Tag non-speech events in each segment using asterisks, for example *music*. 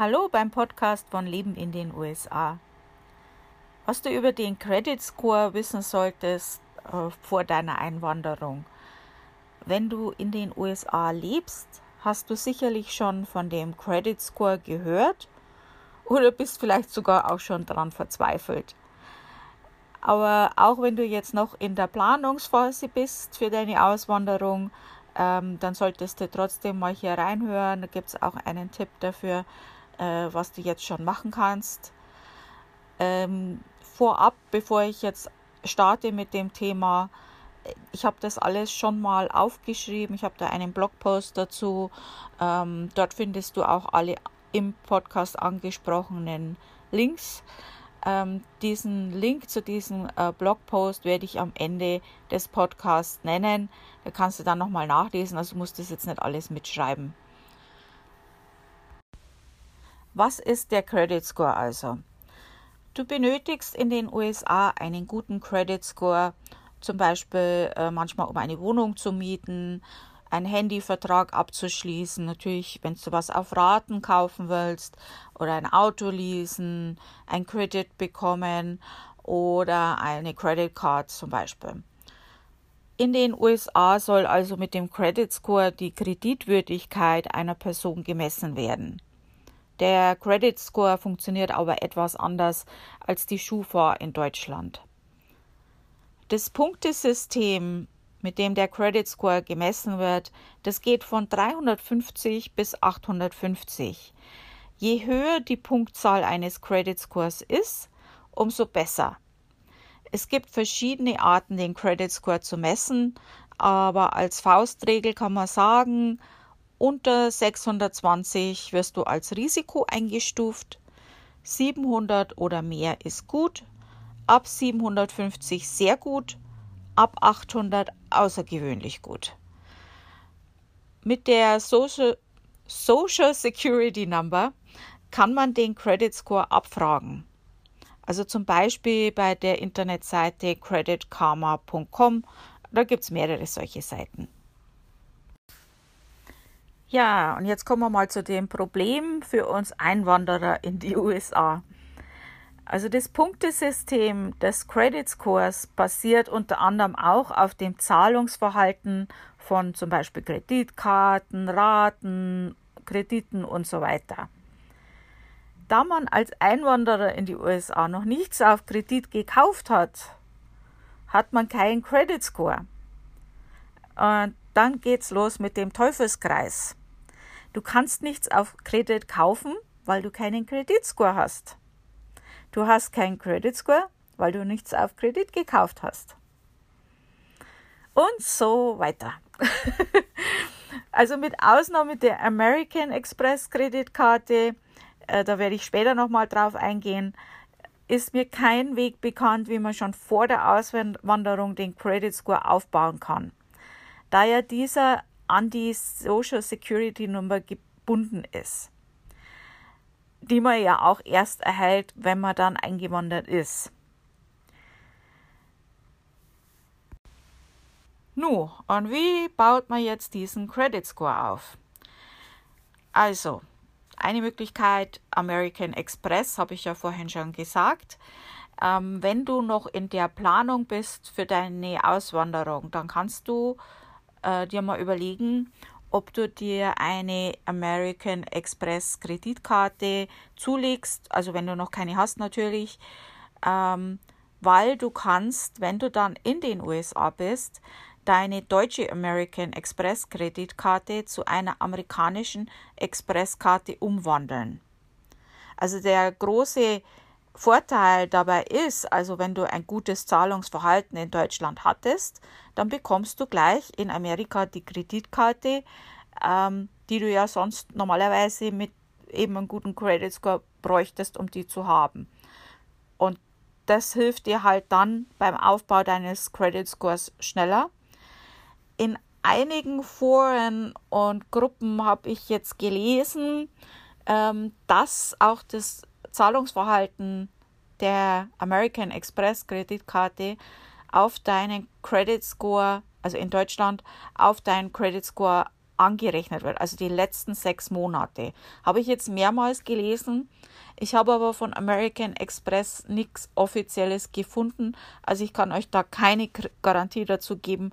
Hallo beim Podcast von Leben in den USA. Was du über den Credit Score wissen solltest äh, vor deiner Einwanderung. Wenn du in den USA lebst, hast du sicherlich schon von dem Credit Score gehört oder bist vielleicht sogar auch schon daran verzweifelt. Aber auch wenn du jetzt noch in der Planungsphase bist für deine Auswanderung, ähm, dann solltest du trotzdem mal hier reinhören. Da gibt es auch einen Tipp dafür, äh, was du jetzt schon machen kannst. Ähm, vorab, bevor ich jetzt starte mit dem Thema, ich habe das alles schon mal aufgeschrieben. Ich habe da einen Blogpost dazu. Ähm, dort findest du auch alle im Podcast angesprochenen Links. Ähm, diesen Link zu diesem äh, Blogpost werde ich am Ende des Podcasts nennen. Da kannst du dann nochmal nachlesen. Also musst du das jetzt nicht alles mitschreiben. Was ist der Credit Score also? Du benötigst in den USA einen guten Credit Score, zum Beispiel äh, manchmal um eine Wohnung zu mieten, einen Handyvertrag abzuschließen, natürlich, wenn du was auf Raten kaufen willst oder ein Auto leasen, ein Credit bekommen oder eine Credit Card zum Beispiel. In den USA soll also mit dem Credit Score die Kreditwürdigkeit einer Person gemessen werden. Der Credit Score funktioniert aber etwas anders als die Schufa in Deutschland. Das Punktesystem, mit dem der Credit Score gemessen wird, das geht von 350 bis 850. Je höher die Punktzahl eines Credit Scores ist, umso besser. Es gibt verschiedene Arten, den Credit Score zu messen, aber als Faustregel kann man sagen, unter 620 wirst du als Risiko eingestuft. 700 oder mehr ist gut. Ab 750 sehr gut. Ab 800 außergewöhnlich gut. Mit der Social, Security Number kann man den Credit Score abfragen. Also zum Beispiel bei der Internetseite creditkarma.com. Da gibt es mehrere solche Seiten. Ja, und jetzt kommen wir mal zu dem Problem für uns Einwanderer in die USA. Also das Punktesystem des Credit Scores basiert unter anderem auch auf dem Zahlungsverhalten von zum Beispiel Kreditkarten, Raten, Krediten und so weiter. Da man als Einwanderer in die USA noch nichts auf Kredit gekauft hat, hat man keinen Credit Score. Und dann geht's los mit dem Teufelskreis. Du kannst nichts auf Kredit kaufen, weil du keinen Kreditscore hast. Du hast keinen Credit Score, weil du nichts auf Kredit gekauft hast. Und so weiter. *laughs* also mit Ausnahme der American Express Kreditkarte, äh, da werde ich später nochmal drauf eingehen, ist mir kein Weg bekannt, wie man schon vor der Auswanderung den Credit Score aufbauen kann. Da ja dieser an die Social Security Nummer gebunden ist, die man ja auch erst erhält, wenn man dann eingewandert ist. Nu, und wie baut man jetzt diesen Credit Score auf? Also, eine Möglichkeit, American Express, habe ich ja vorhin schon gesagt. Ähm, wenn du noch in der Planung bist für deine Auswanderung, dann kannst du äh, dir mal überlegen, ob du dir eine American Express Kreditkarte zulegst, also wenn du noch keine hast natürlich, ähm, weil du kannst, wenn du dann in den USA bist, deine deutsche American Express Kreditkarte zu einer amerikanischen Expresskarte umwandeln. Also der große Vorteil dabei ist, also wenn du ein gutes Zahlungsverhalten in Deutschland hattest, dann bekommst du gleich in Amerika die Kreditkarte, ähm, die du ja sonst normalerweise mit eben einem guten Credit Score bräuchtest, um die zu haben. Und das hilft dir halt dann beim Aufbau deines Credit Scores schneller. In einigen Foren und Gruppen habe ich jetzt gelesen, ähm, dass auch das Zahlungsverhalten der American Express Kreditkarte auf deinen Credit Score, also in Deutschland, auf deinen Credit Score angerechnet wird, also die letzten sechs Monate. Habe ich jetzt mehrmals gelesen. Ich habe aber von American Express nichts Offizielles gefunden. Also ich kann euch da keine Garantie dazu geben,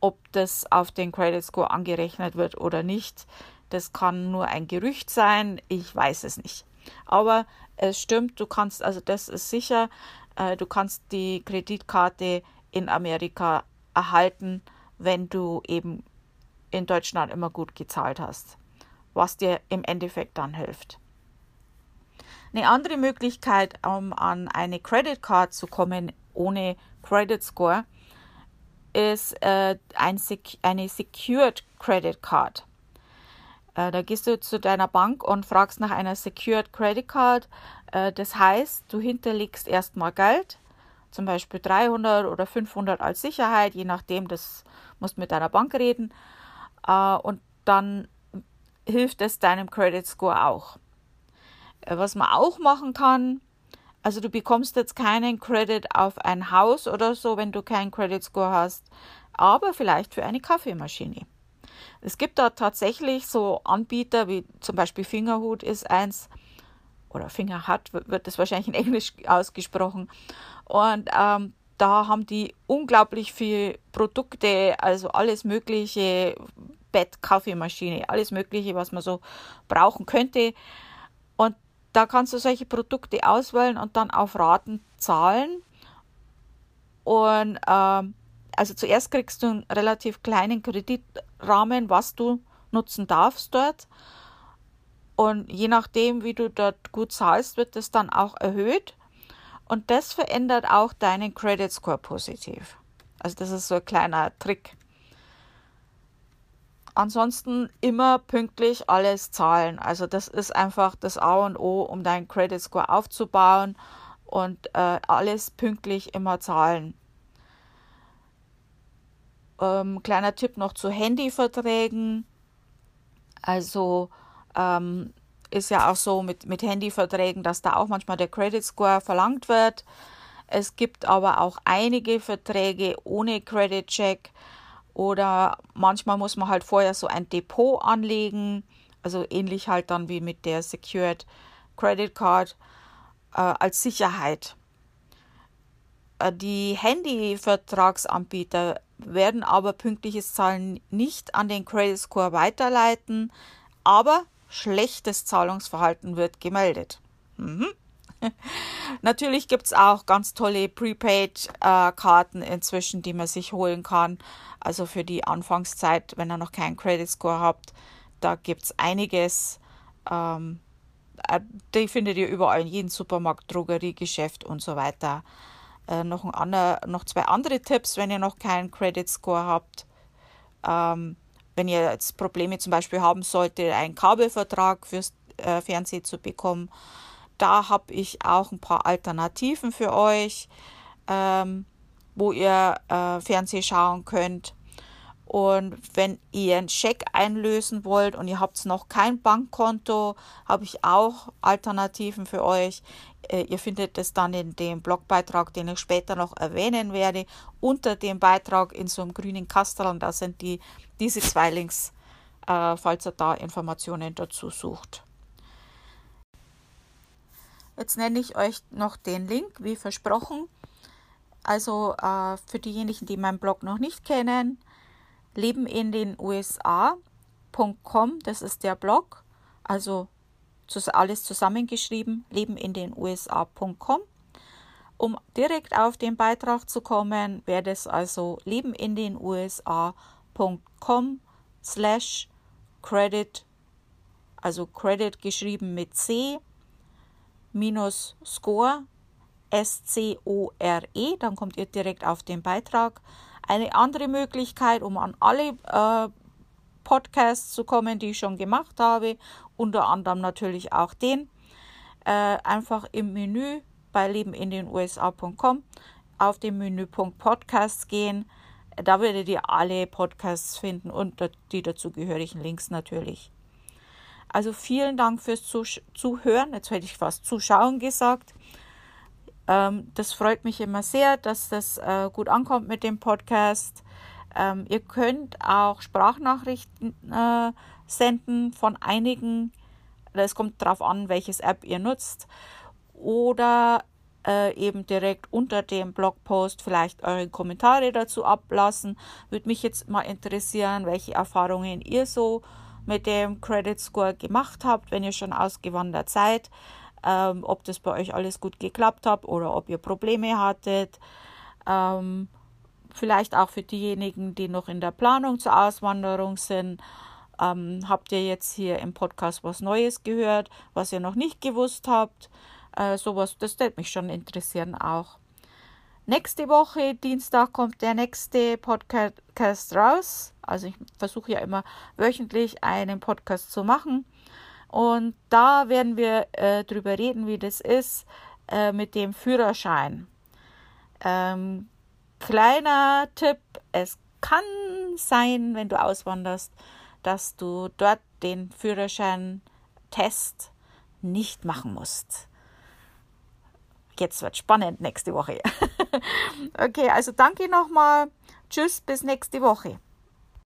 ob das auf den Credit Score angerechnet wird oder nicht. Das kann nur ein Gerücht sein. Ich weiß es nicht. Aber es stimmt, du kannst, also das ist sicher, äh, du kannst die Kreditkarte in Amerika erhalten, wenn du eben in Deutschland immer gut gezahlt hast, was dir im Endeffekt dann hilft. Eine andere Möglichkeit, um an eine Credit Card zu kommen ohne Credit Score, ist äh, ein eine Secured Credit Card. Äh, da gehst du zu deiner Bank und fragst nach einer Secured Credit Card. Äh, das heißt, du hinterlegst erstmal Geld, zum Beispiel 300 oder 500 als Sicherheit, je nachdem, das musst mit deiner Bank reden. Äh, und dann hilft es deinem Credit Score auch. Was man auch machen kann, also du bekommst jetzt keinen Credit auf ein Haus oder so, wenn du keinen Credit Score hast, aber vielleicht für eine Kaffeemaschine. Es gibt da tatsächlich so Anbieter, wie zum Beispiel Fingerhut ist eins, oder Fingerhut wird das wahrscheinlich in Englisch ausgesprochen. Und ähm, da haben die unglaublich viele Produkte, also alles Mögliche, Bett, Kaffeemaschine, alles Mögliche, was man so brauchen könnte. Und da kannst du solche Produkte auswählen und dann auf Raten zahlen. Und ähm, also zuerst kriegst du einen relativ kleinen Kreditrahmen, was du nutzen darfst dort. Und je nachdem, wie du dort gut zahlst, wird das dann auch erhöht. Und das verändert auch deinen Credit Score positiv. Also das ist so ein kleiner Trick. Ansonsten immer pünktlich alles zahlen. Also das ist einfach das A und O, um deinen Credit Score aufzubauen und äh, alles pünktlich immer zahlen. Ähm, kleiner Tipp noch zu Handyverträgen. Also ähm, ist ja auch so mit, mit Handyverträgen, dass da auch manchmal der Credit Score verlangt wird. Es gibt aber auch einige Verträge ohne Credit Check oder manchmal muss man halt vorher so ein Depot anlegen, also ähnlich halt dann wie mit der Secured Credit Card äh, als Sicherheit. Äh, die Handyvertragsanbieter werden aber pünktliches Zahlen nicht an den Credit Score weiterleiten, aber schlechtes Zahlungsverhalten wird gemeldet. Mhm. *laughs* Natürlich gibt es auch ganz tolle Prepaid-Karten inzwischen, die man sich holen kann. Also für die Anfangszeit, wenn ihr noch keinen Credit Score habt, da gibt es einiges. Ähm, äh, die findet ihr überall in jedem Supermarkt, Drogeriegeschäft und so weiter. Äh, noch, ein ander, noch zwei andere Tipps, wenn ihr noch keinen Credit Score habt. Ähm, wenn ihr jetzt Probleme zum Beispiel haben solltet, einen Kabelvertrag fürs äh, Fernsehen zu bekommen, da habe ich auch ein paar Alternativen für euch, ähm, wo ihr äh, Fernsehen schauen könnt. Und wenn ihr einen Scheck einlösen wollt und ihr habt noch kein Bankkonto, habe ich auch Alternativen für euch. Äh, ihr findet es dann in dem Blogbeitrag, den ich später noch erwähnen werde, unter dem Beitrag in so einem grünen Kastel. Da sind die, diese zwei Links, äh, falls ihr da Informationen dazu sucht. Jetzt nenne ich euch noch den Link, wie versprochen. Also äh, für diejenigen, die meinen Blog noch nicht kennen, leben in den USA.com, das ist der Blog. Also alles zusammengeschrieben, leben in den USA.com. Um direkt auf den Beitrag zu kommen, wäre es also leben in den USA.com slash credit, also credit geschrieben mit C, minus score, S-C-O-R-E, dann kommt ihr direkt auf den Beitrag. Eine andere Möglichkeit, um an alle äh, Podcasts zu kommen, die ich schon gemacht habe, unter anderem natürlich auch den. Äh, einfach im Menü bei lebenindenusa.com auf den Menüpunkt Podcasts gehen. Da werdet ihr alle Podcasts finden und die dazugehörigen Links natürlich. Also vielen Dank fürs Zuhören. Jetzt hätte ich fast Zuschauen gesagt. Ähm, das freut mich immer sehr, dass das äh, gut ankommt mit dem Podcast. Ähm, ihr könnt auch Sprachnachrichten äh, senden von einigen. Es kommt darauf an, welches App ihr nutzt. Oder äh, eben direkt unter dem Blogpost vielleicht eure Kommentare dazu ablassen. Würde mich jetzt mal interessieren, welche Erfahrungen ihr so mit dem Credit Score gemacht habt, wenn ihr schon ausgewandert seid. Ähm, ob das bei euch alles gut geklappt hat oder ob ihr Probleme hattet. Ähm, vielleicht auch für diejenigen, die noch in der Planung zur Auswanderung sind. Ähm, habt ihr jetzt hier im Podcast was Neues gehört, was ihr noch nicht gewusst habt? Äh, sowas, das würde mich schon interessieren auch. Nächste Woche, Dienstag, kommt der nächste Podcast raus. Also ich versuche ja immer wöchentlich einen Podcast zu machen. Und da werden wir äh, drüber reden, wie das ist äh, mit dem Führerschein. Ähm, kleiner Tipp, es kann sein, wenn du auswanderst, dass du dort den Führerschein-Test nicht machen musst. Jetzt wird spannend nächste Woche. *laughs* okay, also danke nochmal. Tschüss, bis nächste Woche.